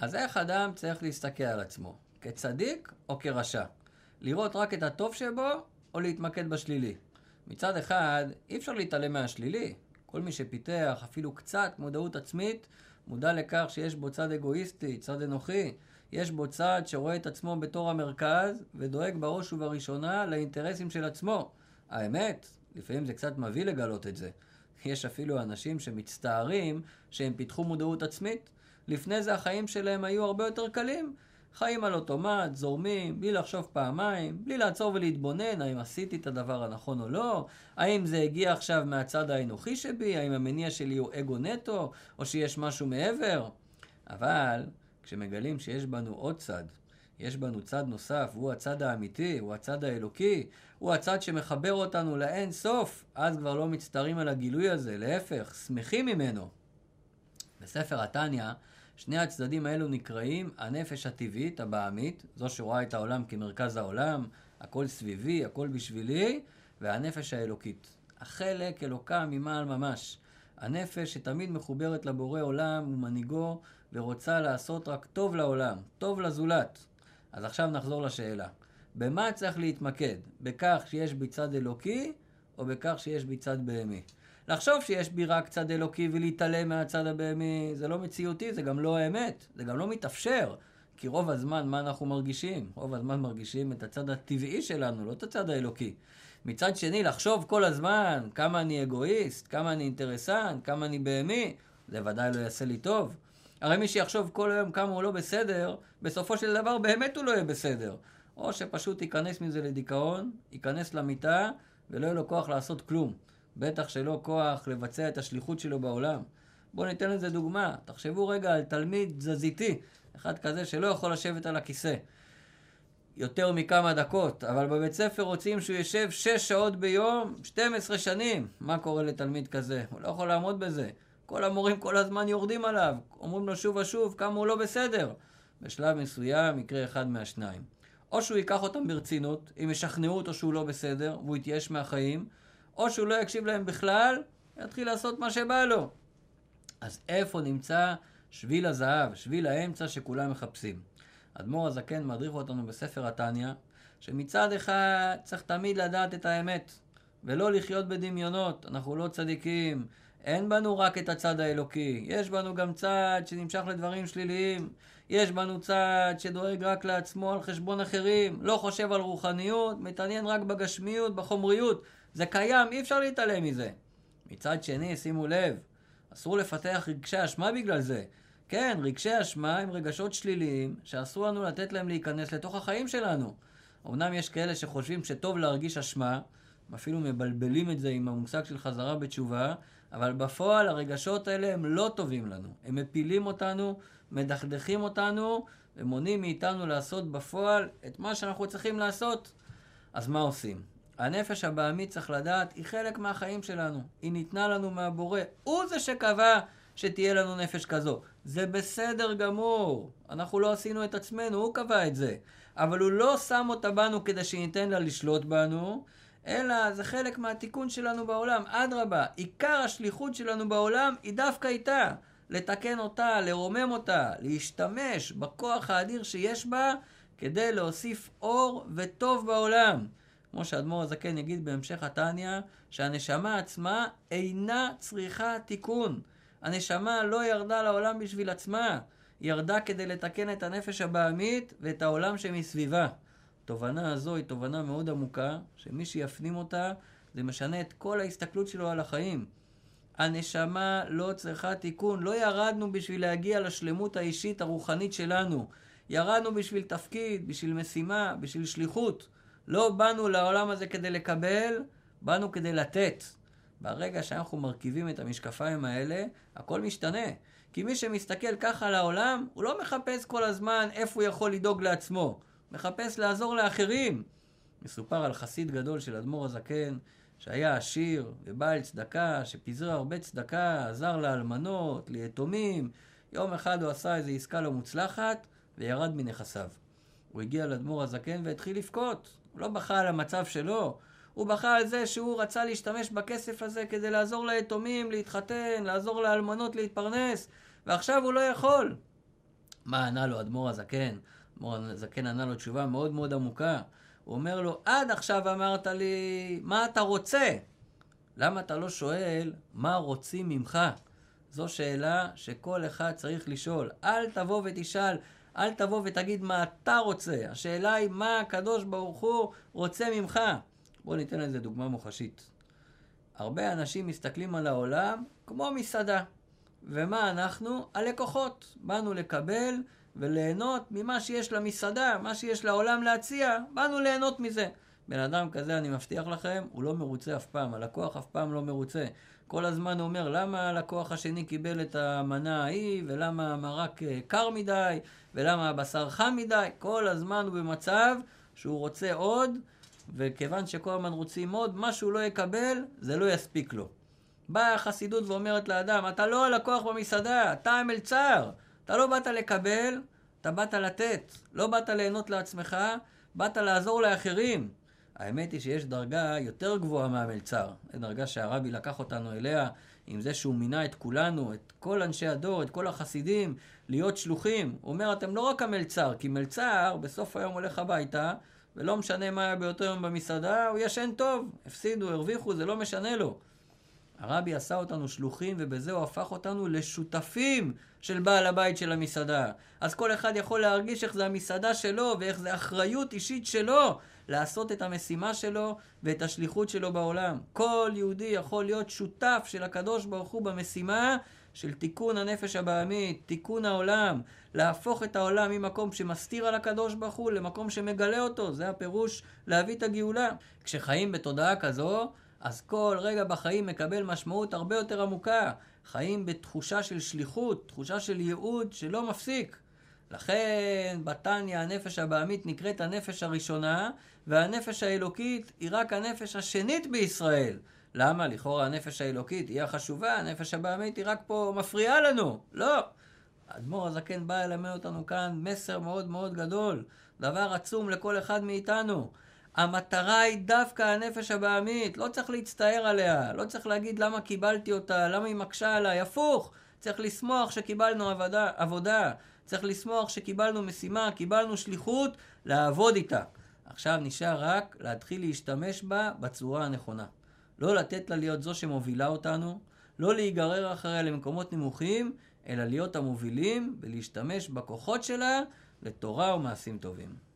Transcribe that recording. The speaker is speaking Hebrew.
אז איך אדם צריך להסתכל על עצמו? כצדיק או כרשע? לראות רק את הטוב שבו, או להתמקד בשלילי? מצד אחד, אי אפשר להתעלם מהשלילי. כל מי שפיתח אפילו קצת מודעות עצמית, מודע לכך שיש בו צד אגואיסטי, צד אנוכי. יש בו צד שרואה את עצמו בתור המרכז, ודואג בראש ובראשונה לאינטרסים של עצמו. האמת, לפעמים זה קצת מביא לגלות את זה. יש אפילו אנשים שמצטערים שהם פיתחו מודעות עצמית. לפני זה החיים שלהם היו הרבה יותר קלים. חיים על אוטומט, זורמים, בלי לחשוב פעמיים, בלי לעצור ולהתבונן האם עשיתי את הדבר הנכון או לא, האם זה הגיע עכשיו מהצד האנוכי שבי, האם המניע שלי הוא אגו נטו, או שיש משהו מעבר. אבל כשמגלים שיש בנו עוד צד, יש בנו צד נוסף, הוא הצד האמיתי, הוא הצד האלוקי, הוא הצד שמחבר אותנו לאין סוף, אז כבר לא מצטערים על הגילוי הזה, להפך, שמחים ממנו. בספר התניא, שני הצדדים האלו נקראים הנפש הטבעית, הבעמית, זו שרואה את העולם כמרכז העולם, הכל סביבי, הכל בשבילי, והנפש האלוקית. החלק אלוקה ממעל ממש. הנפש שתמיד מחוברת לבורא עולם ומנהיגו, ורוצה לעשות רק טוב לעולם, טוב לזולת. אז עכשיו נחזור לשאלה. במה צריך להתמקד? בכך שיש בי צד אלוקי, או בכך שיש בי צד בהמי? לחשוב שיש בי רק צד אלוקי ולהתעלם מהצד הבהמי, זה לא מציאותי, זה גם לא האמת, זה גם לא מתאפשר. כי רוב הזמן, מה אנחנו מרגישים? רוב הזמן מרגישים את הצד הטבעי שלנו, לא את הצד האלוקי. מצד שני, לחשוב כל הזמן כמה אני אגואיסט, כמה אני אינטרסנט, כמה אני בהמי, זה ודאי לא יעשה לי טוב. הרי מי שיחשוב כל היום כמה הוא לא בסדר, בסופו של דבר באמת הוא לא יהיה בסדר. או שפשוט ייכנס מזה לדיכאון, ייכנס למיטה, ולא יהיה לו כוח לעשות כלום. בטח שלא כוח לבצע את השליחות שלו בעולם. בואו ניתן לזה דוגמה. תחשבו רגע על תלמיד תזזיתי, אחד כזה שלא יכול לשבת על הכיסא. יותר מכמה דקות, אבל בבית ספר רוצים שהוא יושב 6 שעות ביום, 12 שנים. מה קורה לתלמיד כזה? הוא לא יכול לעמוד בזה. כל המורים כל הזמן יורדים עליו, אומרים לו שוב ושוב כמה הוא לא בסדר. בשלב מסוים יקרה אחד מהשניים. או שהוא ייקח אותם ברצינות, אם ישכנעו אותו שהוא לא בסדר, והוא יתייאש מהחיים, או שהוא לא יקשיב להם בכלל, יתחיל לעשות מה שבא לו. אז איפה נמצא שביל הזהב, שביל האמצע שכולם מחפשים? אדמו"ר הזקן מדריך אותנו בספר התניא, שמצד אחד צריך תמיד לדעת את האמת, ולא לחיות בדמיונות. אנחנו לא צדיקים, אין בנו רק את הצד האלוקי, יש בנו גם צד שנמשך לדברים שליליים, יש בנו צד שדואג רק לעצמו על חשבון אחרים, לא חושב על רוחניות, מתעניין רק בגשמיות, בחומריות. זה קיים, אי אפשר להתעלם מזה. מצד שני, שימו לב, אסור לפתח רגשי אשמה בגלל זה. כן, רגשי אשמה הם רגשות שליליים שאסור לנו לתת להם להיכנס לתוך החיים שלנו. אמנם יש כאלה שחושבים שטוב להרגיש אשמה, הם אפילו מבלבלים את זה עם המושג של חזרה בתשובה, אבל בפועל הרגשות האלה הם לא טובים לנו. הם מפילים אותנו, מדכדכים אותנו, ומונעים מאיתנו לעשות בפועל את מה שאנחנו צריכים לעשות. אז מה עושים? הנפש הבעמית, צריך לדעת, היא חלק מהחיים שלנו. היא ניתנה לנו מהבורא. הוא זה שקבע שתהיה לנו נפש כזו. זה בסדר גמור. אנחנו לא עשינו את עצמנו, הוא קבע את זה. אבל הוא לא שם אותה בנו כדי שניתן לה לשלוט בנו, אלא זה חלק מהתיקון שלנו בעולם. אדרבה, עיקר השליחות שלנו בעולם היא דווקא איתה. לתקן אותה, לרומם אותה, להשתמש בכוח האדיר שיש בה כדי להוסיף אור וטוב בעולם. כמו שאדמו"ר הזקן יגיד בהמשך התניא, שהנשמה עצמה אינה צריכה תיקון. הנשמה לא ירדה לעולם בשביל עצמה, היא ירדה כדי לתקן את הנפש הבעמית ואת העולם שמסביבה. התובנה הזו היא תובנה מאוד עמוקה, שמי שיפנים אותה, זה משנה את כל ההסתכלות שלו על החיים. הנשמה לא צריכה תיקון, לא ירדנו בשביל להגיע לשלמות האישית הרוחנית שלנו. ירדנו בשביל תפקיד, בשביל משימה, בשביל שליחות. לא באנו לעולם הזה כדי לקבל, באנו כדי לתת. ברגע שאנחנו מרכיבים את המשקפיים האלה, הכל משתנה. כי מי שמסתכל ככה על העולם, הוא לא מחפש כל הזמן איפה הוא יכול לדאוג לעצמו. מחפש לעזור לאחרים. מסופר על חסיד גדול של אדמו"ר הזקן, שהיה עשיר ובעל צדקה, שפיזר הרבה צדקה, עזר לאלמנות, ליתומים. יום אחד הוא עשה איזו עסקה לא מוצלחת וירד מנכסיו. הוא הגיע לאדמו"ר הזקן והתחיל לבכות. הוא לא בכה על המצב שלו, הוא בכה על זה שהוא רצה להשתמש בכסף הזה כדי לעזור ליתומים להתחתן, לעזור לאלמנות להתפרנס, ועכשיו הוא לא יכול. מה ענה לו אדמו"ר הזקן? אדמו"ר הזקן ענה לו תשובה מאוד מאוד עמוקה. הוא אומר לו, עד עכשיו אמרת לי, מה אתה רוצה? למה אתה לא שואל, מה רוצים ממך? זו שאלה שכל אחד צריך לשאול. אל תבוא ותשאל, אל תבוא ותגיד מה אתה רוצה. השאלה היא מה הקדוש ברוך הוא רוצה ממך. בואו ניתן לזה דוגמה מוחשית. הרבה אנשים מסתכלים על העולם כמו מסעדה. ומה אנחנו? הלקוחות. באנו לקבל וליהנות ממה שיש למסעדה, מה שיש לעולם להציע, באנו ליהנות מזה. בן אדם כזה, אני מבטיח לכם, הוא לא מרוצה אף פעם, הלקוח אף פעם לא מרוצה. כל הזמן הוא אומר, למה הלקוח השני קיבל את המנה ההיא, ולמה המרק אה, קר מדי, ולמה הבשר חם מדי, כל הזמן הוא במצב שהוא רוצה עוד, וכיוון שכל הזמן רוצים עוד, מה שהוא לא יקבל, זה לא יספיק לו. באה החסידות ואומרת לאדם, אתה לא הלקוח במסעדה, אתה המלצר. אתה לא באת לקבל, אתה באת לתת. לא באת ליהנות לעצמך, באת לעזור לאחרים. האמת היא שיש דרגה יותר גבוהה מהמלצר. זו דרגה שהרבי לקח אותנו אליה, עם זה שהוא מינה את כולנו, את כל אנשי הדור, את כל החסידים, להיות שלוחים. הוא אומר, אתם לא רק המלצר, כי מלצר בסוף היום הולך הביתה, ולא משנה מה היה באותו יום במסעדה, הוא ישן טוב. הפסידו, הרוויחו, זה לא משנה לו. הרבי עשה אותנו שלוחים, ובזה הוא הפך אותנו לשותפים של בעל הבית של המסעדה. אז כל אחד יכול להרגיש איך זה המסעדה שלו, ואיך זה אחריות אישית שלו לעשות את המשימה שלו ואת השליחות שלו בעולם. כל יהודי יכול להיות שותף של הקדוש ברוך הוא במשימה של תיקון הנפש הבעמית, תיקון העולם, להפוך את העולם ממקום שמסתיר על הקדוש ברוך הוא למקום שמגלה אותו. זה הפירוש להביא את הגאולה. כשחיים בתודעה כזו, אז כל רגע בחיים מקבל משמעות הרבה יותר עמוקה. חיים בתחושה של שליחות, תחושה של ייעוד שלא מפסיק. לכן בתניא הנפש הבעמית נקראת הנפש הראשונה, והנפש האלוקית היא רק הנפש השנית בישראל. למה? לכאורה הנפש האלוקית היא החשובה, הנפש הבעמית היא רק פה מפריעה לנו. לא. האדמו"ר הזקן בא ללמד אותנו כאן מסר מאוד מאוד גדול, דבר עצום לכל אחד מאיתנו. המטרה היא דווקא הנפש הבעמית, לא צריך להצטער עליה, לא צריך להגיד למה קיבלתי אותה, למה היא מקשה עליי, הפוך, צריך לשמוח שקיבלנו עבודה, עבודה, צריך לשמוח שקיבלנו משימה, קיבלנו שליחות, לעבוד איתה. עכשיו נשאר רק להתחיל להשתמש בה בצורה הנכונה. לא לתת לה להיות זו שמובילה אותנו, לא להיגרר אחריה למקומות נמוכים, אלא להיות המובילים ולהשתמש בכוחות שלה לתורה ומעשים טובים.